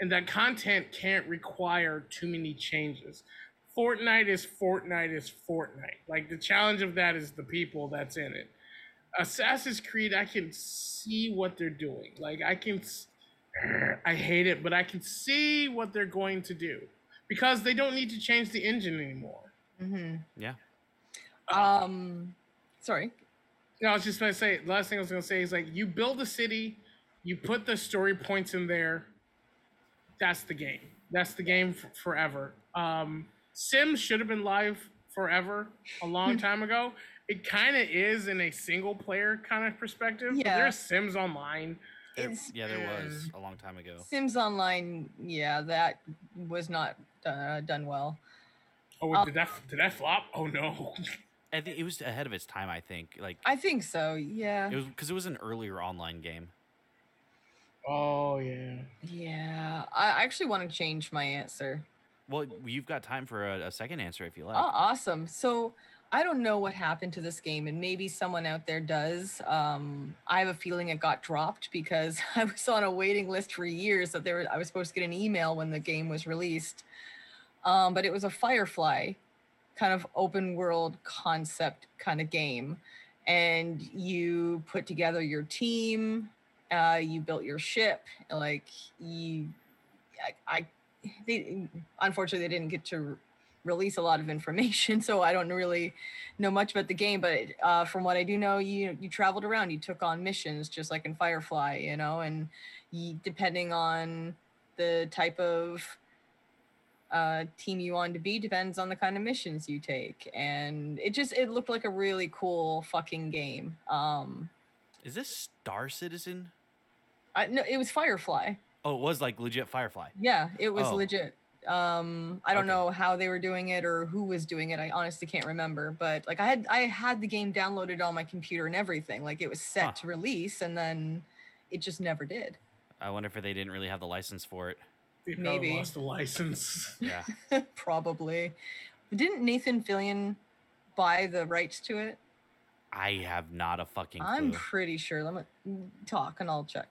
and that content can't require too many changes. Fortnite is Fortnite is Fortnite. Like the challenge of that is the people that's in it. Assassin's Creed, I can see what they're doing. Like I can, I hate it, but I can see what they're going to do because they don't need to change the engine anymore. hmm Yeah. Um, sorry. No, I was just gonna say. The last thing I was gonna say is like you build a city, you put the story points in there. That's the game. That's the game f- forever. Um, Sims should have been live forever a long time ago. It kind of is in a single player kind of perspective. Yeah. There's Sims Online. There- It's- yeah, there was a long time ago. Sims Online, yeah, that was not uh, done well. Oh, Um, did that did that flop? Oh no. I think it was ahead of its time. I think like I think so. Yeah. it was because it was an earlier online game. Oh yeah. Yeah. I actually want to change my answer. Well, you've got time for a, a second answer if you like. Oh, awesome. So I don't know what happened to this game, and maybe someone out there does. Um, I have a feeling it got dropped because I was on a waiting list for years that there I was supposed to get an email when the game was released. Um, but it was a Firefly kind of open world concept kind of game. And you put together your team, uh, you built your ship, like you I, I they unfortunately they didn't get to release a lot of information, so I don't really know much about the game. But uh, from what I do know, you you traveled around, you took on missions just like in Firefly, you know, and you, depending on the type of uh, team you want to be depends on the kind of missions you take, and it just it looked like a really cool fucking game. Um, Is this Star Citizen? I, no, it was Firefly. Oh, it was like legit Firefly. Yeah, it was Oh. legit. Um, I don't Okay. know how they were doing it or who was doing it. I honestly can't remember. But like I had I had the game downloaded on my computer and everything. Like it was set Huh. to release and then it just never did. I wonder if they didn't really have the license for it. They Maybe. lost the license. Yeah. Probably. Didn't Nathan Fillion buy the rights to it? I have not a fucking clue. I'm pretty sure. Let me talk and I'll check.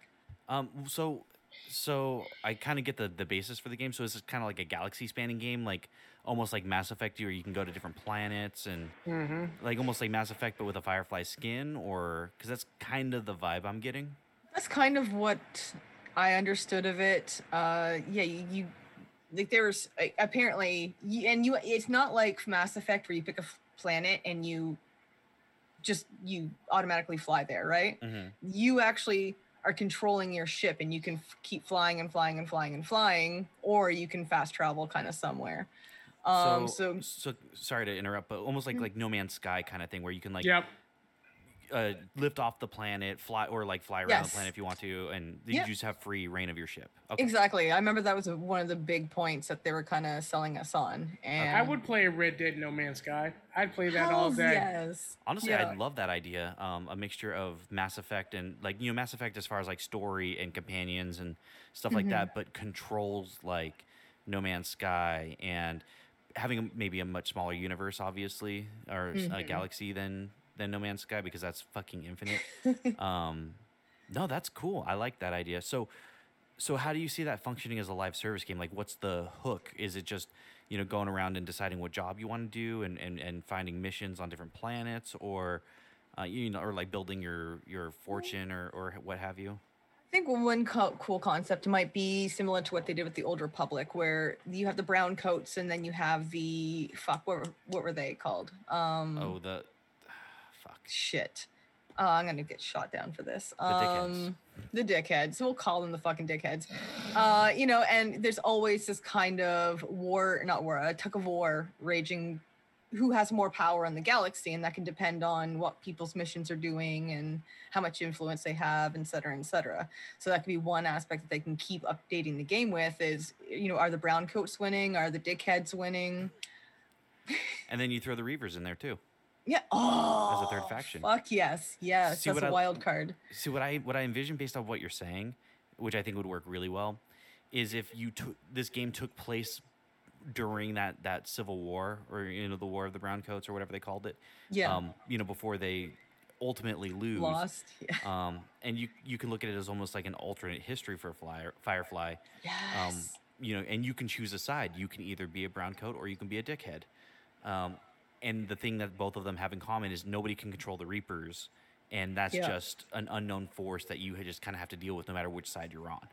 Um, so, so I kind of get the the basis for the game. So it's kind of like a galaxy spanning game, like almost like Mass Effect, where you can go to different planets and mm-hmm. like almost like Mass Effect, but with a Firefly skin, or because that's kind of the vibe I'm getting. That's kind of what I understood of it. Uh, yeah, you, you like there's uh, apparently, and you. It's not like Mass Effect where you pick a f- planet and you just you automatically fly there, right? hmm You actually are controlling your ship, and you can f- keep flying and flying and flying and flying, or you can fast travel kind of somewhere. Um, so, so, so sorry to interrupt, but almost like Mm. like No Man's Sky kind of thing, where you can like Yep. Uh, lift off the planet, fly or like fly around the planet if you want to, and Yep. you just have free reign of your ship. Okay. exactly. I remember that was a, one of the big points that they were kind of selling us on. And I would play Red Dead No Man's Sky. I'd play that all day. Yes. Honestly, Yeah. I love that idea. Um, a mixture of Mass Effect and like you know Mass Effect as far as like story and companions and stuff like Mhm. that, but controls like No Man's Sky and having maybe a much smaller universe, obviously, or s- a galaxy than than No Man's Sky because that's fucking infinite. um, no, that's cool. I like that idea. So, so how do you see that functioning as a live service game? Like, what's the hook? Is it just you know going around and deciding what job you want to do and, and, and finding missions on different planets, or uh, you know, or like building your your fortune or or what have you? I think one co- cool concept might be similar to what they did with the Old Republic, where you have the brown coats and then you have the fuck. What were, what were they called? Um, Oh, the fuck. shit. Uh, I'm gonna get shot down for this. dickheads. Um, the dickheads. We'll call them the fucking dickheads. Uh, you know, and there's always this kind of war, not war, a tug of war raging. Who has more power in the galaxy, and that can depend on what people's missions are doing and how much influence they have, et cetera, et cetera. So that could be one aspect that they can keep updating the game with. Is you know, are the brown coats winning? Are the dickheads winning? And then you throw the Reavers in there too. Yeah. Oh, As a third faction. Fuck yes, yes. See that's a I- wild card. See what I what I envision based on what you're saying, which I think would work really well, is if you took this game took place during that that civil war or you know the war of the brown coats or whatever they called it. Yeah. Um, you know before they ultimately lose. Lost. Yeah. Um, and you you can look at it as almost like an alternate history for Fly, Firefly. Yes. Um, you know, and you can choose a side. You can either be a brown coat or you can be a dickhead. Um, and the thing that both of them have in common is nobody can control the Reapers, and that's Yeah. just an unknown force that you just kind of have to deal with no matter which side you're on.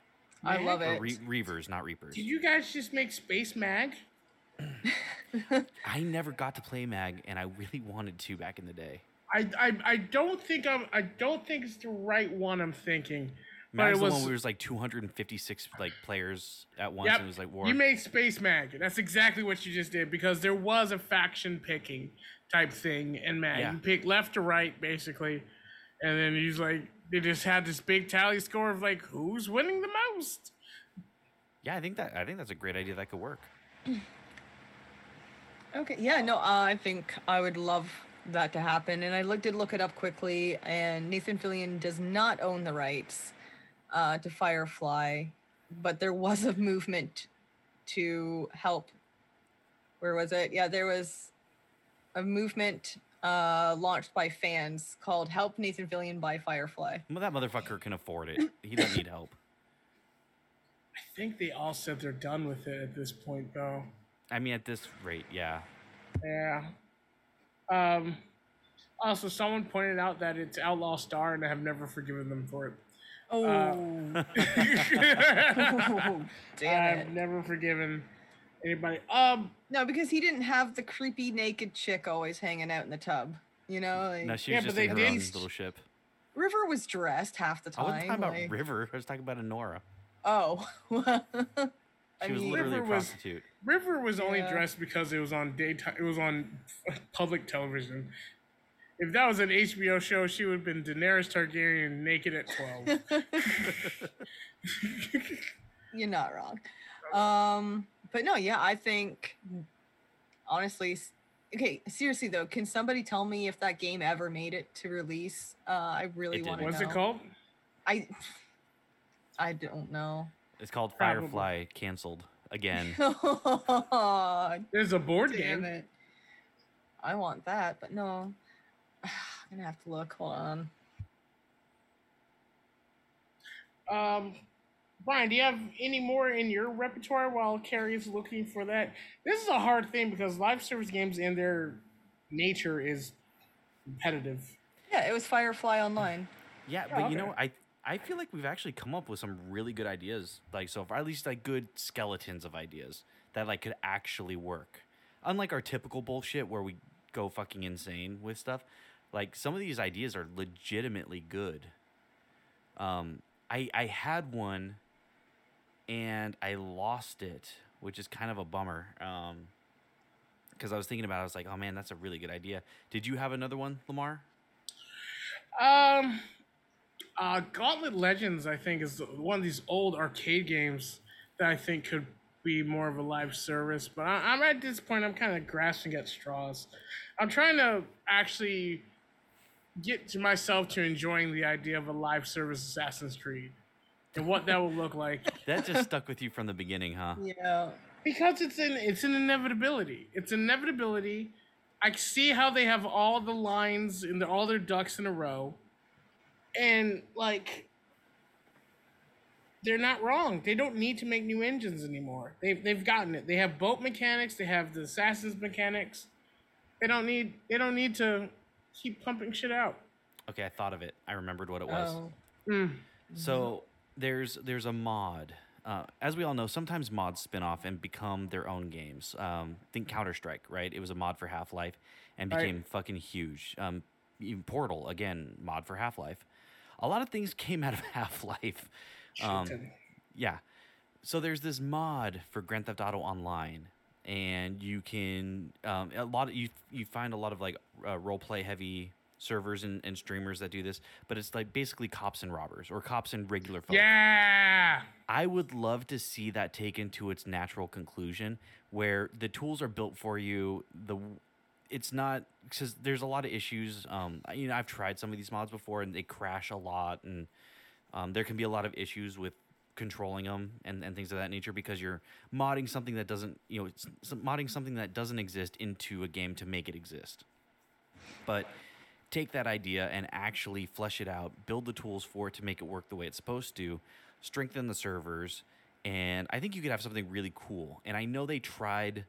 I love Mag? Or it. re- Reavers, not Reapers. Did you guys just make Space Mag? I never got to play Mag, and I really wanted to back in the day. I, I I don't think I'm I don't think it's the right one I'm thinking. But Mag's it the was one where it was like 256 like players at once, Yep. and it was like war. You made Space Mag. That's exactly what you just did because there was a faction picking type thing in Mag. Yeah. You pick left to right basically, and then he's like they just had this big tally score of like who's winning the most. yeah, I think that I think that's a great idea that could work. Okay. Yeah. No. Uh, I think I would love that to happen. And I looked did look it up quickly, and Nathan Fillion does not own the rights uh, to Firefly, but there was a movement to help. Where was it? Yeah, there was a movement uh, launched buy fans called "Help Nathan Fillion by Firefly." Well, that motherfucker can afford it. He doesn't need help. I think they all said they're done with it at this point though. I mean, at this rate, yeah. Yeah. Um. Also, someone pointed out that it's Outlaw Star, and I have never forgiven them for it. Oh, Uh, damn I've it! never forgiven anybody. Um. No, because he didn't have the creepy naked chick always hanging out in the tub. You know, like, No, she Yeah, was but just they in her own little ship. River was dressed half the time. I wasn't time. talking about like- River. I was talking about Inara. Oh. I She was mean, literally River a was- prostitute. River was only Yeah. dressed because it was on daytime. It was on public television. If that was an HBO show, she would have been Daenerys Targaryen naked at twelve. you're not wrong. Um, but no, yeah, I think honestly, okay, seriously though, can somebody tell me if that game ever made it to release? Uh, I really want to know. What's it called? I I don't know. It's called Probably. Firefly canceled again. There's a board game. it. I want that, but no. I'm gonna have to look. Hold on. Um, Brian, do you have any more in your repertoire while Carrie is looking for that? This is a hard thing because live service games in their nature is competitive. Yeah, it was Firefly Online. Yeah, Yeah, but you know. I I feel like we've actually come up with some really good ideas, like so far, at least like good skeletons of ideas that like could actually work. Unlike our typical bullshit where we go fucking insane with stuff, like some of these ideas are legitimately good. Um, I I had one, and I lost it, which is kind of a bummer. Um, because I was thinking about, it, I was like, oh man, that's a really good idea. Did you have another one, Lamar? Um, uh, Gauntlet Legends, I think, is one of these old arcade games that I think could be more of a live service. But I, I'm at this point, I'm kind of grasping at straws. I'm trying to actually get to myself to enjoying the idea of a live service Assassin's Creed and what that will look like. That just stuck with you from the beginning, huh? Yeah. because it's an it's an inevitability. It's inevitability. I see how they have all the lines and the, all their ducks in a row, and like they're not wrong. They don't need to make new engines anymore. They've they've gotten it. They have boat mechanics. They have the assassins mechanics. They don't need they don't need to keep pumping shit out. Okay, I thought of it. I remembered what it was. Oh. Mm. So there's there's a mod. Uh, as we all know, sometimes mods spin off and become their own games. Um, think Counter Strike, right? It was a mod for Half Life and Right. became fucking huge. Um, even Portal, again, mod for Half Life. A lot of things came out of Half Life. Um, yeah. So there's this mod for Grand Theft Auto Online, and you can um, a lot of you you find a lot of like uh, role play heavy servers and, and streamers that do this, but it's like basically cops and robbers or cops and regular folks. yeah. I would love to see that taken to its natural conclusion, where the tools are built for you. The it's not because there's a lot of issues. Um, you know, I've tried some of these mods before, and they crash a lot, and um, there can be a lot of issues with controlling them and, and things of that nature because you're modding something that doesn't, you know, it's, it's modding something that doesn't exist into a game to make it exist. But take that idea and actually flesh it out, build the tools for it to make it work the way it's supposed to, strengthen the servers, and I think you could have something really cool. And I know they tried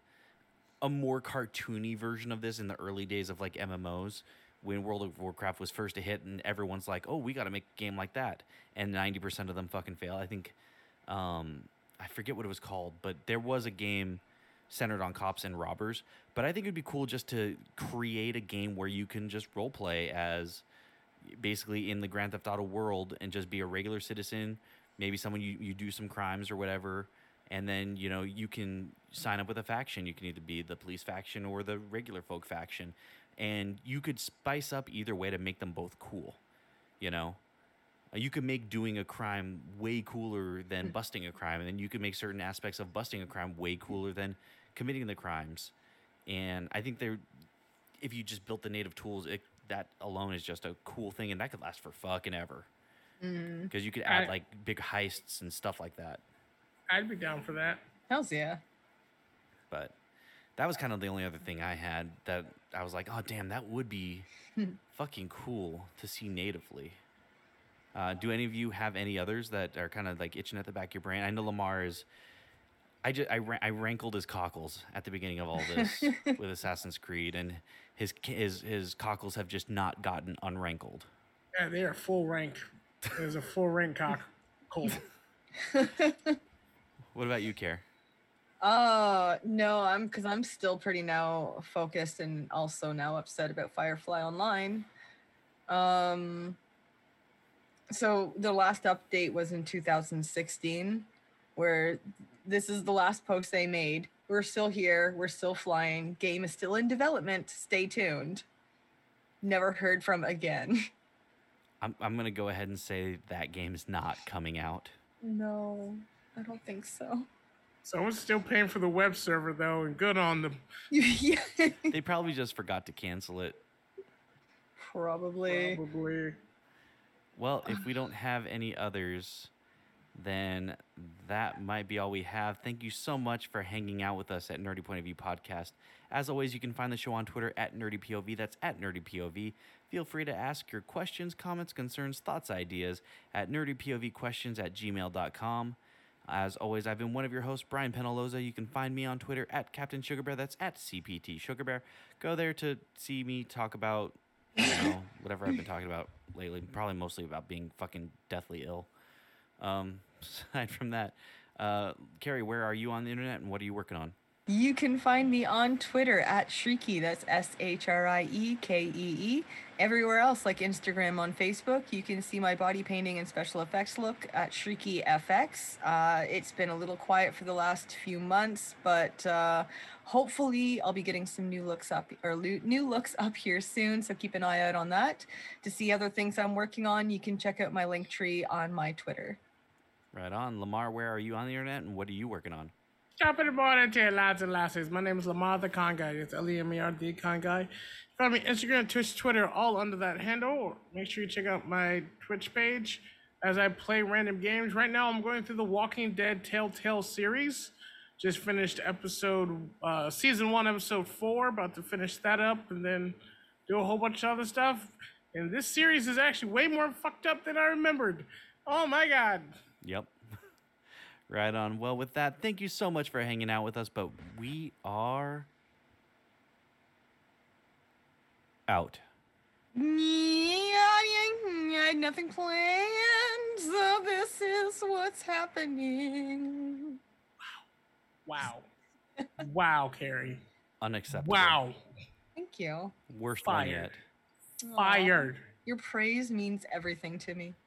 a more cartoony version of this in the early days of like MMOs when World of Warcraft was first a hit, and everyone's like, "Oh, we got to make a game like that," and ninety percent of them fucking fail. I think, um, I forget what it was called, but there was a game centered on cops and robbers. But I think it'd be cool just to create a game where you can just role play as basically in the Grand Theft Auto world and just be a regular citizen, maybe someone you, you do some crimes or whatever, and then you know you can sign up with a faction. You can either be the police faction or the regular folk faction, and you could spice up either way to make them both cool. You know, Uh, you could make doing a crime way cooler than busting a crime, and then you could make certain aspects of busting a crime way cooler than committing the crimes. And I think they're if you just built the native tools, it, that alone is just a cool thing, and that could last for fucking ever. Mm, Because you could add I- like big heists and stuff like that. I'd be down for that. hells yeah. But that was kind of the only other thing I had that I was like, oh damn, that would be fucking cool to see natively. Uh, do any of you have any others that are kind of like itching at the back of your brain? I know Lamar is. I just I, I rankled his cockles at the beginning of all this with Assassin's Creed, and his his his cockles have just not gotten unrankled. Yeah, they are full rank. There's a full rank cock. Cool. What about you, Care? Uh no, I'm because I'm still pretty now focused and also now upset about Firefly Online. Um so the last update was in 2016, where this is the last post they made. We're still here, we're still flying, game is still in development. Stay tuned. Never heard from again. I'm I'm gonna go ahead and say that game is not coming out. No, I don't think so. Someone's still paying for the web server though, and good on them. yeah, They probably just forgot to cancel it. probably. Probably. Well, if we don't have any others, then that might be all we have. Thank you so much for hanging out with us at Nerdy Point of View Podcast. As always, you can find the show on Twitter at NerdyPOV. That's at NerdyPOV. Feel free to ask your questions, comments, concerns, thoughts, ideas at nerdypovquestions at gmail.com. As always, I've been one of your hosts, Brian Penaloza. You can find me on Twitter at Captain Sugar Bear. That's at CPT Sugar Bear. Go there to see me talk about, you know, whatever I've been talking about lately. Probably mostly about being fucking deathly ill. Um, aside from that, uh, Carrie, where are you on the internet and what are you working on? You can find me on Twitter at Shrieky. That's S H R I E K E E. Everywhere else, like Instagram, on Facebook, you can see my body painting and special effects look at Shrieky FX. Uh, it's been a little quiet for the last few months, but uh, hopefully I'll be getting some new looks up or new looks up here soon. So keep an eye out on that. To see other things I'm working on, you can check out my link tree on my Twitter. Right on. Lamar, where are you on the internet and what are you working on? Top of the morning to lads and lasses. My name is Lamar the Con Guy. It's L E M E R D Con Guy. Find me Instagram, Twitch, Twitter, all under that handle. Make sure you check out my Twitch page as I play random games. Right now, I'm going through the Walking Dead Telltale series. Just finished episode, uh, season one, episode four. About to finish that up and then do a whole bunch of other stuff. And this series is actually way more fucked up than I remembered. Oh my god. Yep. Right on. Well, with that, thank you so much for hanging out with us, but we are out. I had nothing planned, so this is what's happening. Wow. wow, wow, Carrie. Unacceptable. Wow. Thank you. Worst one Fired. yet. Aw, Fired. Your praise means everything to me.